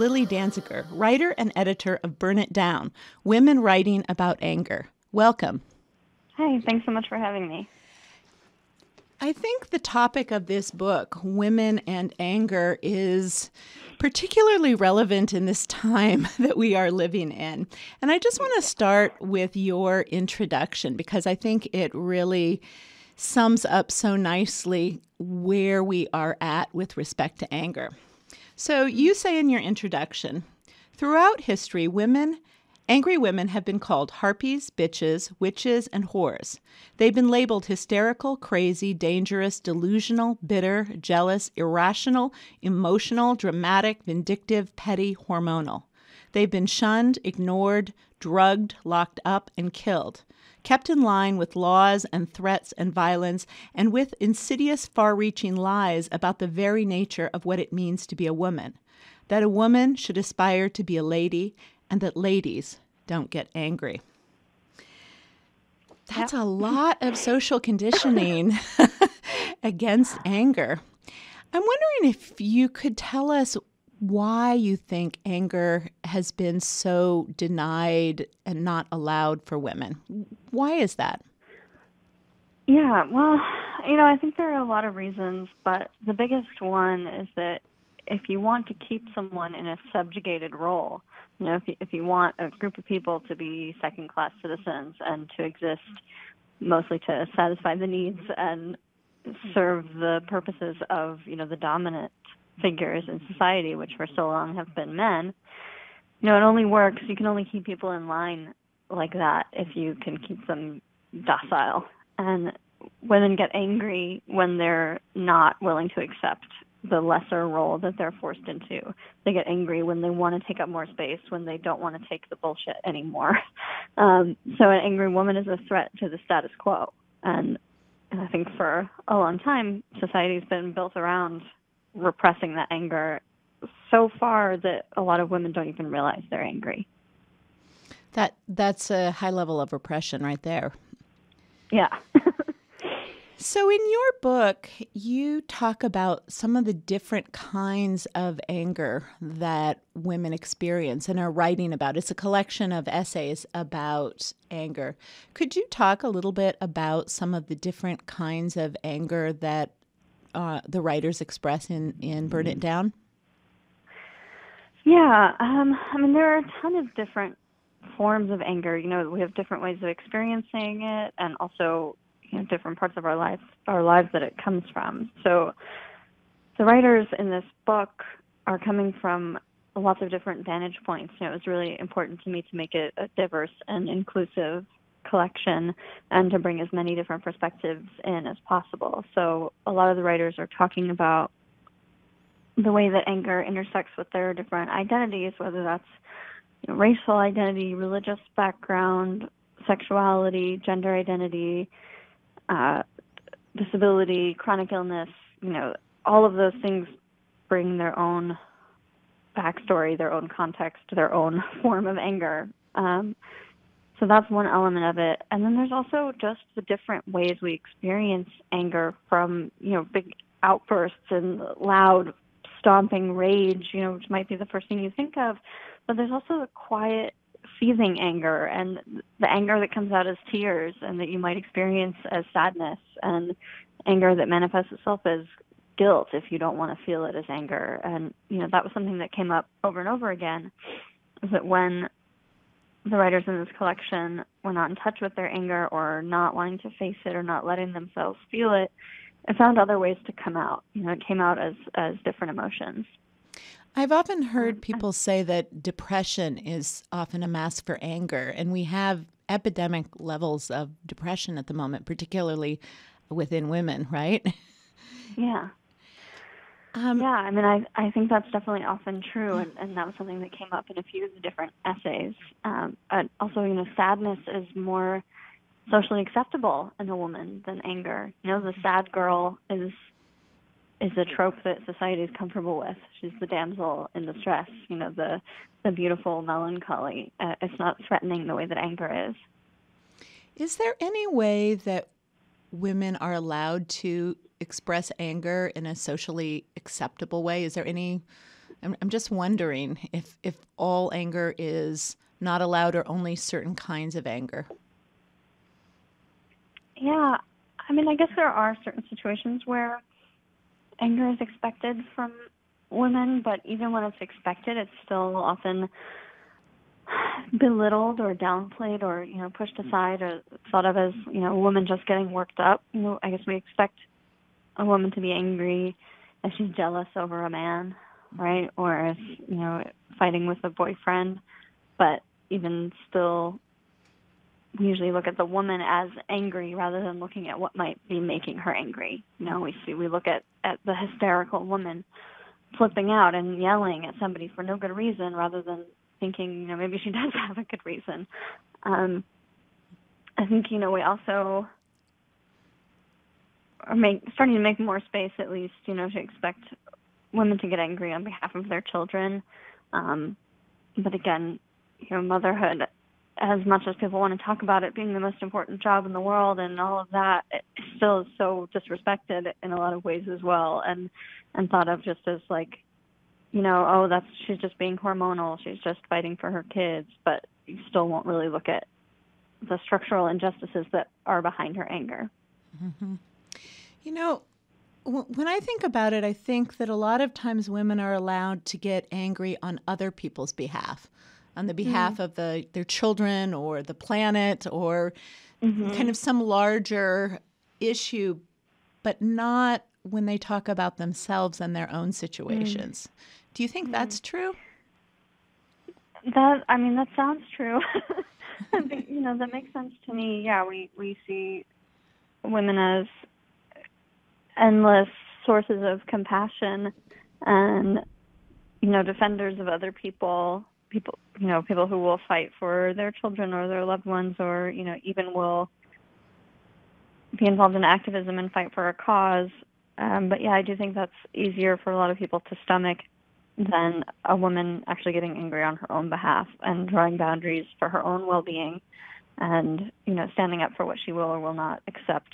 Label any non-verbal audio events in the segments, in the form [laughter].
I'm speaking with Lilly Dancyger, writer and editor of Burn It Down Women Writing About Anger. Welcome. Hi, thanks so much for having me. I think the topic of this book, Women and Anger, is particularly relevant in this time [laughs] that we are living in. And I just want to start with your introduction because I think it really sums up so nicely where we are at with respect to anger. So, you say in your introduction, throughout history, women Angry women have been called harpies, bitches, witches, and whores. They've been labeled hysterical, crazy, dangerous, delusional, bitter, jealous, irrational, emotional, dramatic, vindictive, petty, hormonal. They've been shunned, ignored, drugged, locked up, and killed, kept in line with laws and threats and violence, and with insidious, far reaching lies about the very nature of what it means to be a woman. That a woman should aspire to be a lady and that ladies don't get angry. That's a lot of social conditioning [laughs] against anger. I'm wondering if you could tell us why you think anger has been so denied and not allowed for women. Why is that? Yeah, well, you know, I think there are a lot of reasons, but the biggest one is that if you want to keep someone in a subjugated role, you know, if you, if you want a group of people to be second class citizens and to exist mostly to satisfy the needs and serve the purposes of, you know, the dominant figures in society, which for so long have been men, you know, it only works. You can only keep people in line like that if you can keep them docile. And women get angry when they're not willing to accept the lesser role that they're forced into. They get angry when they want to take up more space, when they don't want to take the bullshit anymore. [laughs] Um, so an angry woman is a threat to the status quo. And, and I think for a long time, society's been built around repressing that anger so far that a lot of women don't even realize they're angry. That that's a high level of repression right there. Yeah. [laughs] So, in your book, you talk about some of the different kinds of anger that women experience and are writing about. It's a collection of essays about anger. Could you talk a little bit about some of the different kinds of anger that uh, the writers express in, in Burn It Down? Yeah, um, I mean, there are a ton of different forms of anger. You know, we have different ways of experiencing it, and also you know, different parts of our lives, our lives that it comes from. So the writers in this book are coming from lots of different vantage points. You know, it was really important to me to make it a diverse and inclusive collection and to bring as many different perspectives in as possible. So a lot of the writers are talking about the way that anger intersects with their different identities, whether that's racial identity, religious background, sexuality, gender identity, uh, disability, chronic illness, you know, all of those things bring their own backstory, their own context, their own [laughs] form of anger. Um, so that's one element of it. And then there's also just the different ways we experience anger from, you know, big outbursts and loud stomping rage, you know, which might be the first thing you think of. But there's also the quiet seething anger and the anger that comes out as tears and that you might experience as sadness and anger that manifests itself as guilt if you don't want to feel it as anger. And, you know, that was something that came up over and over again is that when the writers in this collection were not in touch with their anger or not wanting to face it or not letting themselves feel it, it found other ways to come out. You know, it came out as as different emotions. I've often heard people say that depression is often a mask for anger, and we have epidemic levels of depression at the moment, particularly within women, right? Yeah. Um, yeah, I mean, I I think that's definitely often true, and, and that was something that came up in a few of the different essays. Um, but also, you know, sadness is more socially acceptable in a woman than anger. You know, the sad girl is is a trope that society is comfortable with. She's the damsel in distress, you know, the the beautiful melancholy. Uh, it's not threatening the way that anger is. Is there any way that women are allowed to express anger in a socially acceptable way? Is there any I'm, I'm just wondering if if all anger is not allowed or only certain kinds of anger. Yeah, I mean, I guess there are certain situations where anger is expected from women, but even when it's expected, it's still often belittled or downplayed or you know pushed aside or thought of as you know a woman just getting worked up. You know, I guess we expect a woman to be angry if she's jealous over a man, right? Or if you know fighting with a boyfriend, but even still usually look at the woman as angry rather than looking at what might be making her angry. You know, we see we look at at the hysterical woman flipping out and yelling at somebody for no good reason rather than thinking, you know, maybe she [laughs] does have a good reason. Um, I think, you know, we also are make, starting to make more space, at least, you know, to expect women to get angry on behalf of their children. Um, but again, you know, motherhood, as much as people want to talk about it being the most important job in the world and all of that, it still is so disrespected in a lot of ways as well, and and thought of just as like you know, oh, that's she's just being hormonal. She's just fighting for her kids, but you still won't really look at the structural injustices that are behind her anger. Mm-hmm. You know, when I think about it, I think that a lot of times women are allowed to get angry on other people's behalf, on the behalf mm-hmm. of the their children or the planet or mm-hmm. kind of some larger issue, but not when they talk about themselves and their own situations. Mm. Do you think mm-hmm. that's true? That I mean, that sounds true. [laughs] [laughs] you know, that makes sense to me. Yeah, we we see women as endless sources of compassion and you know defenders of other people people you know people who will fight for their children or their loved ones or you know even will be involved in activism and fight for a cause. Um, but yeah i do think that's easier for a lot of people to stomach than a woman actually getting angry on her own behalf and drawing boundaries for her own well-being and you know standing up for what she will or will not accept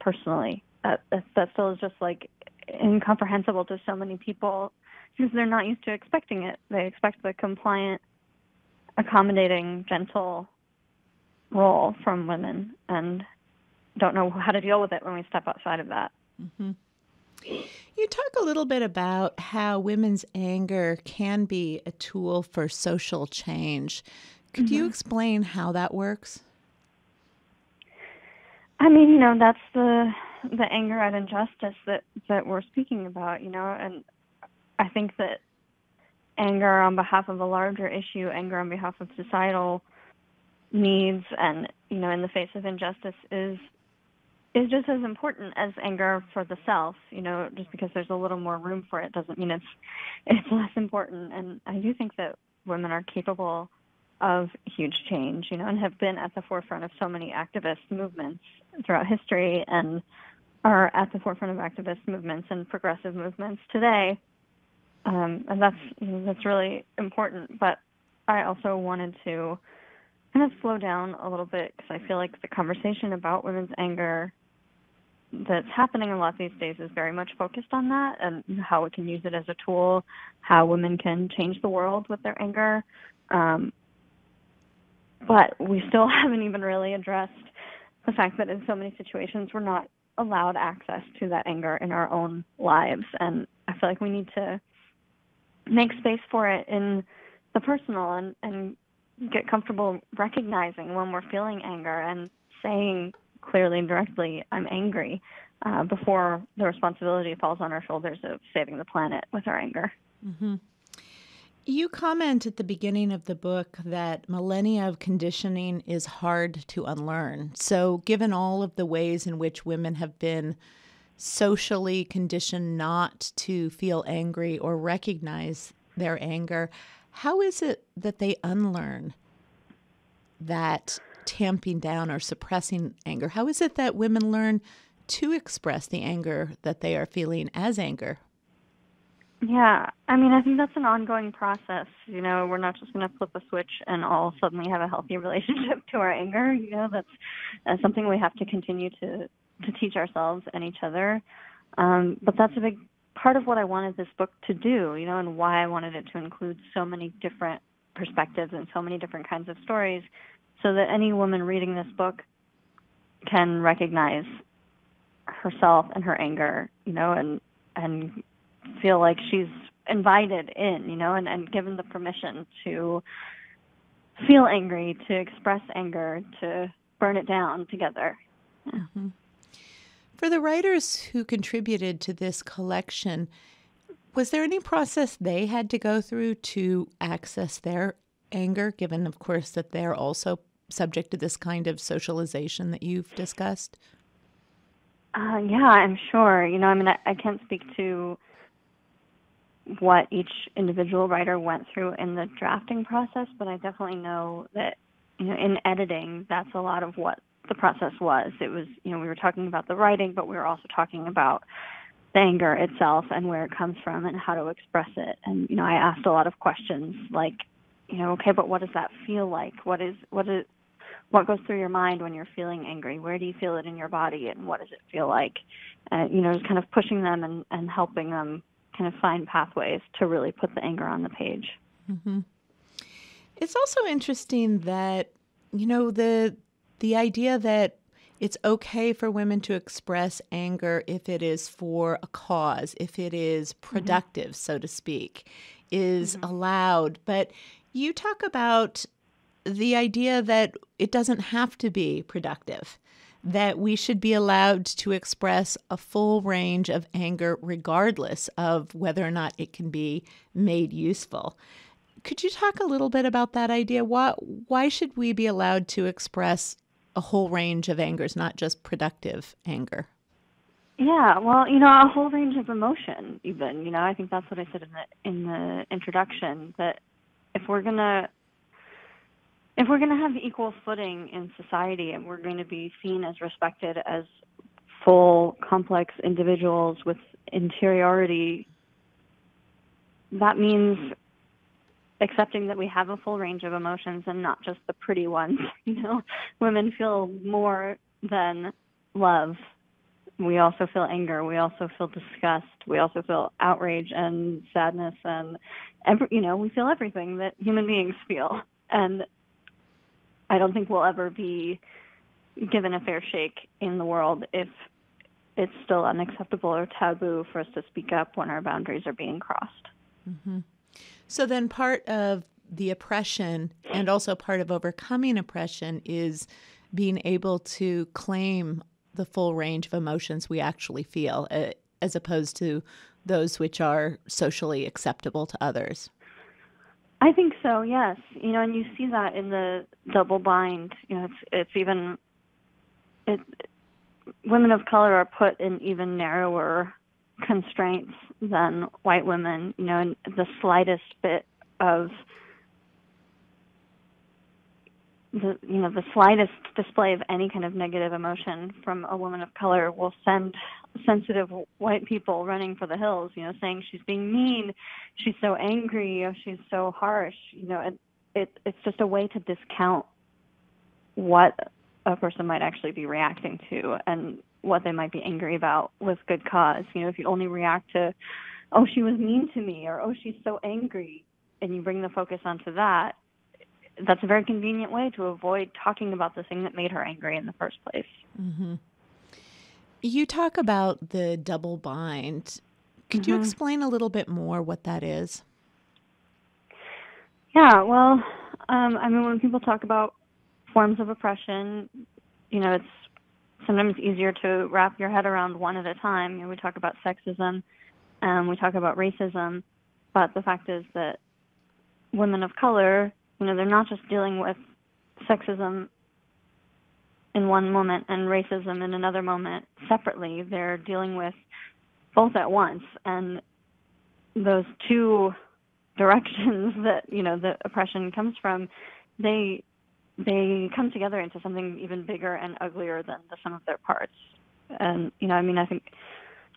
personally. That that still is just like incomprehensible to so many people because they're not used to expecting it they expect the compliant accommodating gentle role from women and don't know how to deal with it when we step outside of that mm-hmm. You talk a little bit about how women's anger can be a tool for social change. Could mm-hmm. you explain how that works? I mean, you know, that's the the anger at injustice that that we're speaking about, you know, and I think that anger on behalf of a larger issue, anger on behalf of societal needs and, you know, in the face of injustice is is just as important as anger for the self. You know, just because there's a little more room for it doesn't mean it's it's less important. And I do think that women are capable of huge change, you know, and have been at the forefront of so many activist movements throughout history and are at the forefront of activist movements and progressive movements today. Um, and that's that's really important. But I also wanted to kind of slow down a little bit because I feel like the conversation about women's anger that's happening a lot these days is very much focused on that and how we can use it as a tool, how women can change the world with their anger. Um, but we still [laughs] haven't even really addressed the fact that in so many situations we're not allowed access to that anger in our own lives. And I feel like we need to make space for it in the personal and, and get comfortable recognizing when we're feeling anger and saying clearly and directly, I'm angry, uh, before the responsibility falls on our shoulders of saving the planet with our anger. Mm-hmm. You comment at the beginning of the book that millennia of conditioning is hard to unlearn. So, given all of the ways in which women have been socially conditioned not to feel angry or recognize their anger, how is it that they unlearn that tamping down or suppressing anger? How is it that women learn to express the anger that they are feeling as anger? Yeah, I mean, I think that's an ongoing process. You know, we're not just going to flip a switch and all suddenly have a healthy [laughs] relationship to our anger. You know, that's, that's something we have to continue to to teach ourselves and each other. Um, but that's a big part of what I wanted this book to do, you know, and why I wanted it to include so many different perspectives and so many different kinds of stories so that any woman reading this book can recognize herself and her anger, you know, and and feel like she's invited in, you know, and, and given the permission to feel angry, to express anger, to burn it down together. Mm-hmm. For the writers who contributed to this collection, was there any process they had to go through to access their anger, given, of course, that they're also subject to this kind of socialization that you've discussed? Uh, yeah, I'm sure. You know, I mean, I, I can't speak to what each individual writer went through in the drafting process, but I definitely know that, you know, in editing, that's a lot of what the process was. It was, you know, we were talking about the writing, but we were also talking about the anger itself and where it comes from and how to express it. And, you know, I asked a lot of questions like, you know, okay, but what does that feel like? What is, what is, what goes through your mind when you're feeling angry? Where do you feel it in your body and what does it feel like? Uh, you know, just kind of pushing them and, and helping them kind of find pathways to really put the anger on the page. Mm-hmm. It's also interesting that, you know, the the idea that it's okay for women to express anger if it is for a cause, if it is mm-hmm. productive, mm-hmm. so to speak, is mm-hmm. allowed. But you talk about the idea that it doesn't have to be productive, that we should be allowed to express a full range of anger regardless of whether or not it can be made useful. Could you talk a little bit about that idea? Why, why should we be allowed to express a whole range of angers, not just productive anger. Yeah, well, you know, a whole range of emotion. Even, you know, I think that's what I said in the in the introduction. That if we're gonna if we're gonna have equal footing in society, and we're going to be seen as respected as full, complex individuals with interiority, that means accepting that we have a full range of emotions and not just the pretty ones. [laughs] You know, women feel more than love. We also feel anger. We also feel disgust. We also feel outrage and sadness, and every, you know, we feel everything that human beings feel. And I don't think we'll ever be given a fair shake in the world if it's still unacceptable or taboo for us to speak up when our boundaries are being crossed. Mm-hmm. So then part of the oppression and also part of overcoming oppression is being able to claim the full range of emotions we actually feel uh, as opposed to those which are socially acceptable to others. I think so. Yes, you know, and you see that in the double bind. You know, it's it's even it women of color are put in even narrower constraints than white women, you know, the slightest bit of the you know the slightest display of any kind of negative emotion from a woman of color will send sensitive white people running for the hills you know saying she's being mean she's so angry or she's so harsh you know it, it it's just a way to discount what a person might actually be reacting to and what they might be angry about with good cause. You know, if you only react to, oh, she was mean to me, or oh, she's so angry, and you bring the focus onto that, that's a very convenient way to avoid talking about the thing that made her angry in the first place. Mm-hmm. You talk about the double bind. Could mm-hmm. you explain a little bit more what that is? Yeah, well, um, I mean, when people talk about forms of oppression, you know, it's sometimes easier to wrap your head around one at a time. You know, we talk about sexism, and we talk about racism, but the fact is that women of color, you know, they're not just dealing with sexism in one moment and racism in another moment separately. They're dealing with both at once, and those two directions [laughs] that you know the oppression comes from, they they come together into something even bigger and uglier than the sum of their parts. And you know, I mean, I think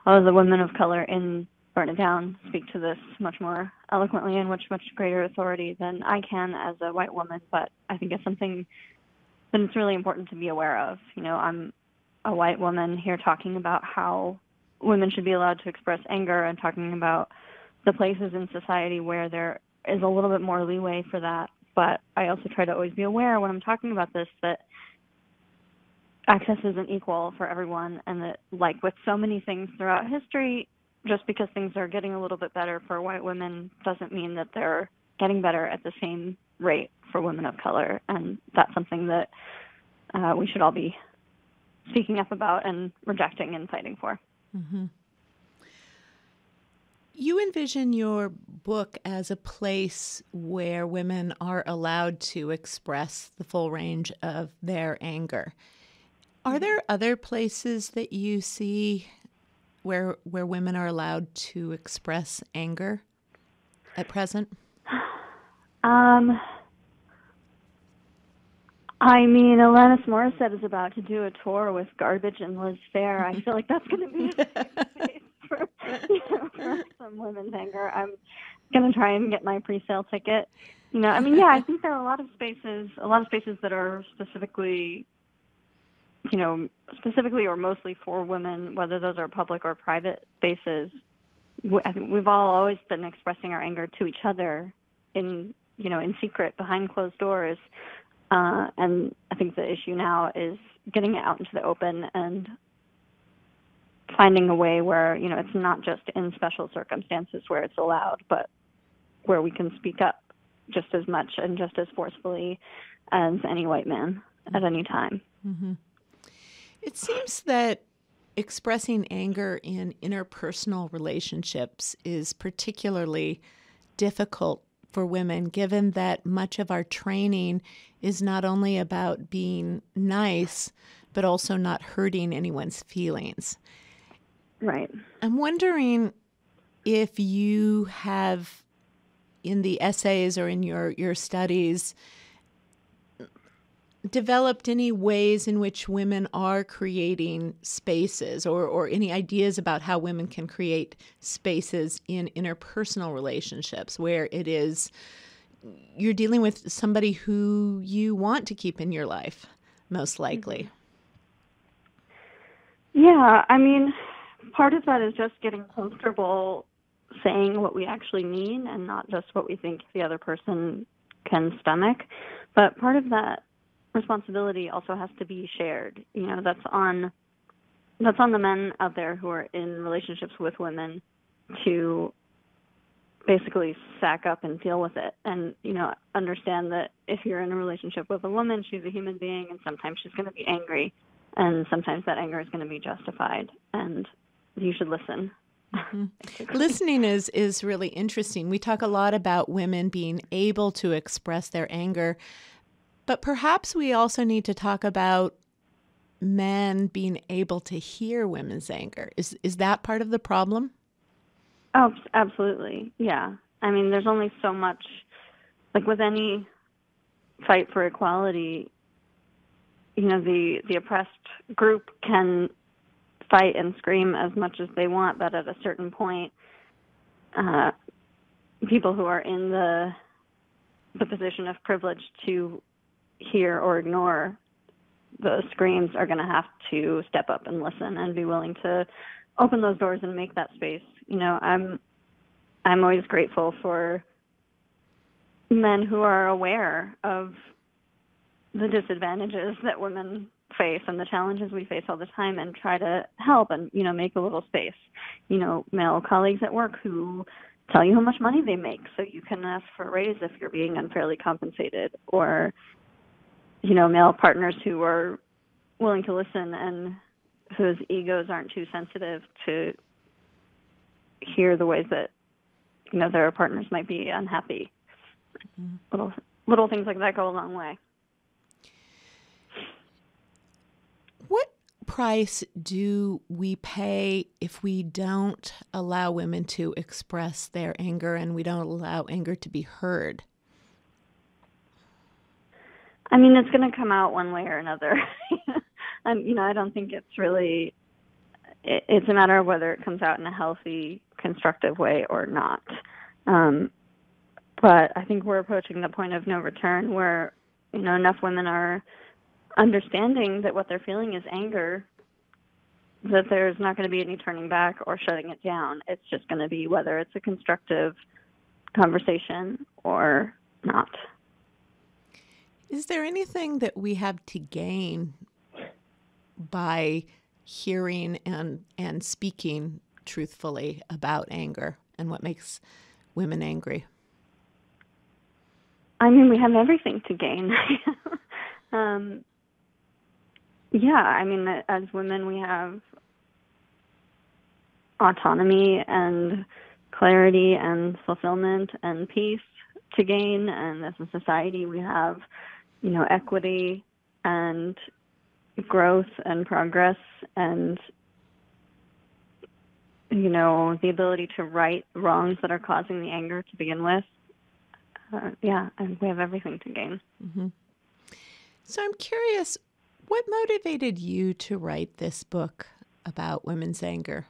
all of the women of color in Burn It Down speak to this much more eloquently and much much greater authority than I can as a white woman. But I think it's something that it's really important to be aware of. You know, I'm a white woman here talking about how women should be allowed to express anger and talking about the places in society where there is a little bit more leeway for that. But I also try to always be aware when I'm talking about this that access isn't equal for everyone and that like with so many things throughout history just because things are getting a little bit better for white women doesn't mean that they're getting better at the same rate for women of color and that's something that uh, we should all be speaking up about and rejecting and fighting for mm-hmm. You envision your book as a place where women are allowed to express the full range of their anger. Are there other places that you see where where women are allowed to express anger at present? Um, I mean, Alanis Morissette is about to do a tour with Garbage and Liz Phair. I feel like that's going to be [laughs] for, some women's anger. I'm to try and get my pre-sale ticket. You know, I mean, yeah, I think there are a lot of spaces, a lot of spaces that are specifically you know, specifically or mostly for women, whether those are public or private spaces, I think we've all always been expressing our anger to each other in, you know, in secret behind closed doors. Uh, and I think the issue now is getting it out into the open and finding a way where, you know, it's not just in special circumstances where it's allowed, but where we can speak up just as much and just as forcefully as any white man at any time. Mm-hmm. It seems that expressing anger in interpersonal relationships is particularly difficult for women, given that much of our training is not only about being nice, but also not hurting anyone's feelings. Right. I'm wondering if you have, in the essays or in your, your studies, developed any ways in which women are creating spaces or, or any ideas about how women can create spaces in interpersonal relationships where it is you're dealing with somebody who you want to keep in your life, most likely. Yeah, I mean, part of that is just getting comfortable saying what we actually mean and not just what we think the other person can stomach. But part of that responsibility also has to be shared. You know, that's on that's on the men out there who are in relationships with women to basically sack up and deal with it and you know understand that if you're in a relationship with a woman she's a human being and sometimes she's going to be angry and sometimes that anger is going to be justified and you should listen Mm-hmm. [laughs] Listening is is really interesting. We talk a lot about women being able to express their anger, but perhaps we also need to talk about men being able to hear women's anger. Is is that part of the problem? Oh, absolutely. Yeah. I mean, there's only so much like with any fight for equality, you know, the the oppressed group can fight and scream as much as they want, but at a certain point, uh, people who are in the the position of privilege to hear or ignore the screams are going to have to step up and listen and be willing to open those doors and make that space. You know, I'm I'm always grateful for men who are aware of the disadvantages that women face and the challenges we face all the time and try to help and you know make a little space you know male colleagues at work who tell you how much money they make so you can ask for a raise if you're being unfairly compensated or you know, male partners who are willing to listen and whose egos aren't too sensitive to hear the ways that you know their partners might be unhappy. Mm-hmm. Little little things like that go a long way. What price do we pay if we don't allow women to express their anger and we don't allow anger to be heard? I mean, it's going to come out one way or another. and, [laughs] you know, I don't think it's really, it, it's a matter of whether it comes out in a healthy, constructive way or not. Um, but I think we're approaching the point of no return where, you know, enough women are understanding that what they're feeling is anger that there's not going to be any turning back or shutting it down. It's just going to be whether it's a constructive conversation or not. Is there anything that we have to gain by hearing and and speaking truthfully about anger and what makes women angry? I mean, we have everything to gain. [laughs] um, yeah, I mean, as women, we have autonomy and clarity and fulfillment and peace to gain. And as a society, we have, you know, equity and growth and progress and you know the ability to right wrongs that are causing the anger to begin with uh, yeah and we have everything to gain mm-hmm. so i'm curious what motivated you to write this book about women's anger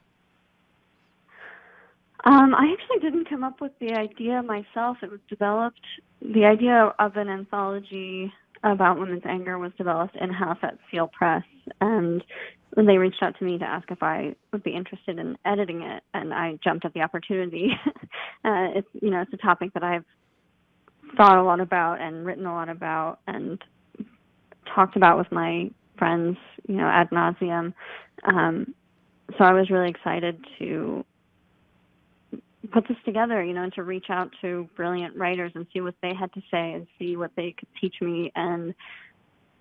um, i actually didn't come up with the idea myself it was developed the idea of an anthology about women's anger was developed in house at Seal Press, and they reached out to me to ask if I would be interested in editing it, and I jumped at the opportunity. [laughs] uh, it's you know it's a topic that I've thought a lot about and written a lot about and talked about with my friends, you know, ad nauseum. Um, so I was really excited to put this together, you know, and to reach out to brilliant writers and see what they had to say and see what they could teach me and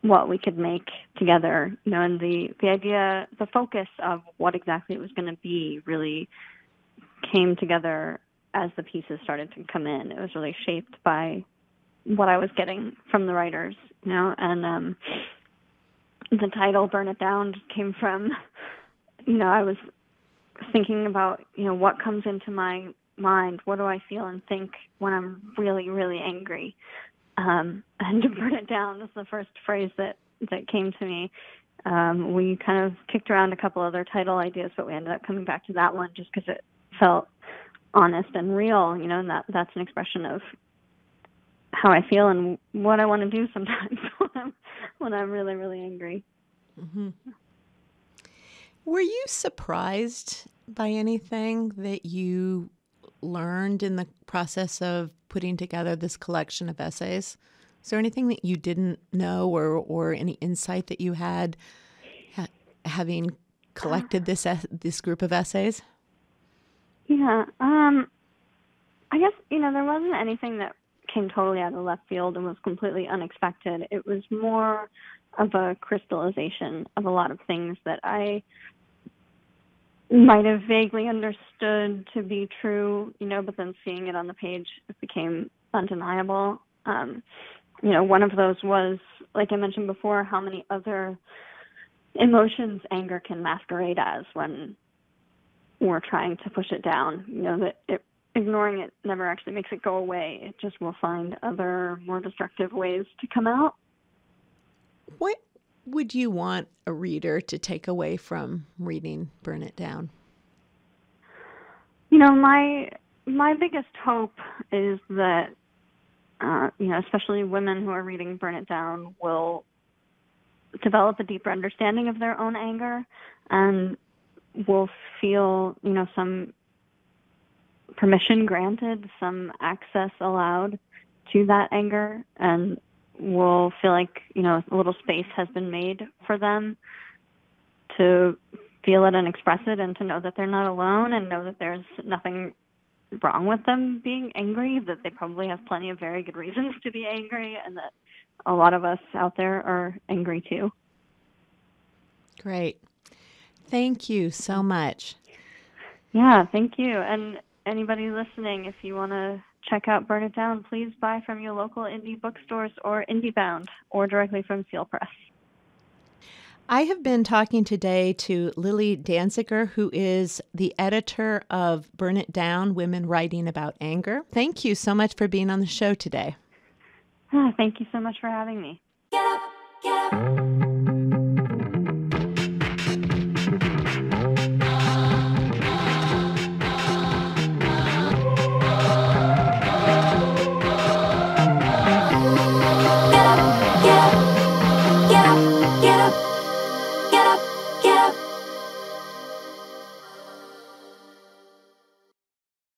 what we could make together, you know, and the the idea, the focus of what exactly it was going to be really came together as the pieces started to come in. It was really shaped by what I was getting from the writers, you know, and um the title "Burn It Down" came from, you know, I was thinking about you know what comes into my mind what do i feel and think when i'm really really angry? Um and to burn it down is the first phrase that that came to me. Um we kind of kicked around a couple other title ideas but we ended up coming back to that one just because it felt honest and real you know and that that's an expression of how i feel and what i want to do sometimes [laughs] when i'm when i'm really really angry mm-hmm. Were you surprised by anything that you learned in the process of putting together this collection of essays? Is there anything that you didn't know or, or any insight that you had ha- having collected this this group of essays? Yeah, um, I guess you know there wasn't anything that came totally out of left field and was completely unexpected. It was more of a crystallization of a lot of things that I might have vaguely understood to be true, you know, but then seeing it on the page, it became undeniable. Um, you know, one of those was, like I mentioned before, how many other emotions anger can masquerade as when we're trying to push it down. You know, that it, ignoring it never actually makes it go away. It just will find other more destructive ways to come out. What would you want a reader to take away from reading Burn It Down? You know, my my biggest hope is that uh, you know, especially women who are reading Burn It Down will develop a deeper understanding of their own anger and will feel, you know, some permission granted, some access allowed to that anger and will feel like you know a little space has been made for them to feel it and express it and to know that they're not alone and know that there's nothing wrong with them being angry that they probably have plenty of very good reasons to be angry and that a lot of us out there are angry too. Great. Thank you so much. Yeah thank you. And anybody listening if you want to check out Burn It Down, please buy from your local indie bookstores or IndieBound or directly from Seal Press. I have been talking today to Lilly Dancyger, who is the editor of Burn It Down Women Writing About Anger. Thank you so much for being on the show today. Ah, thank you so much for having me. Get up, get up.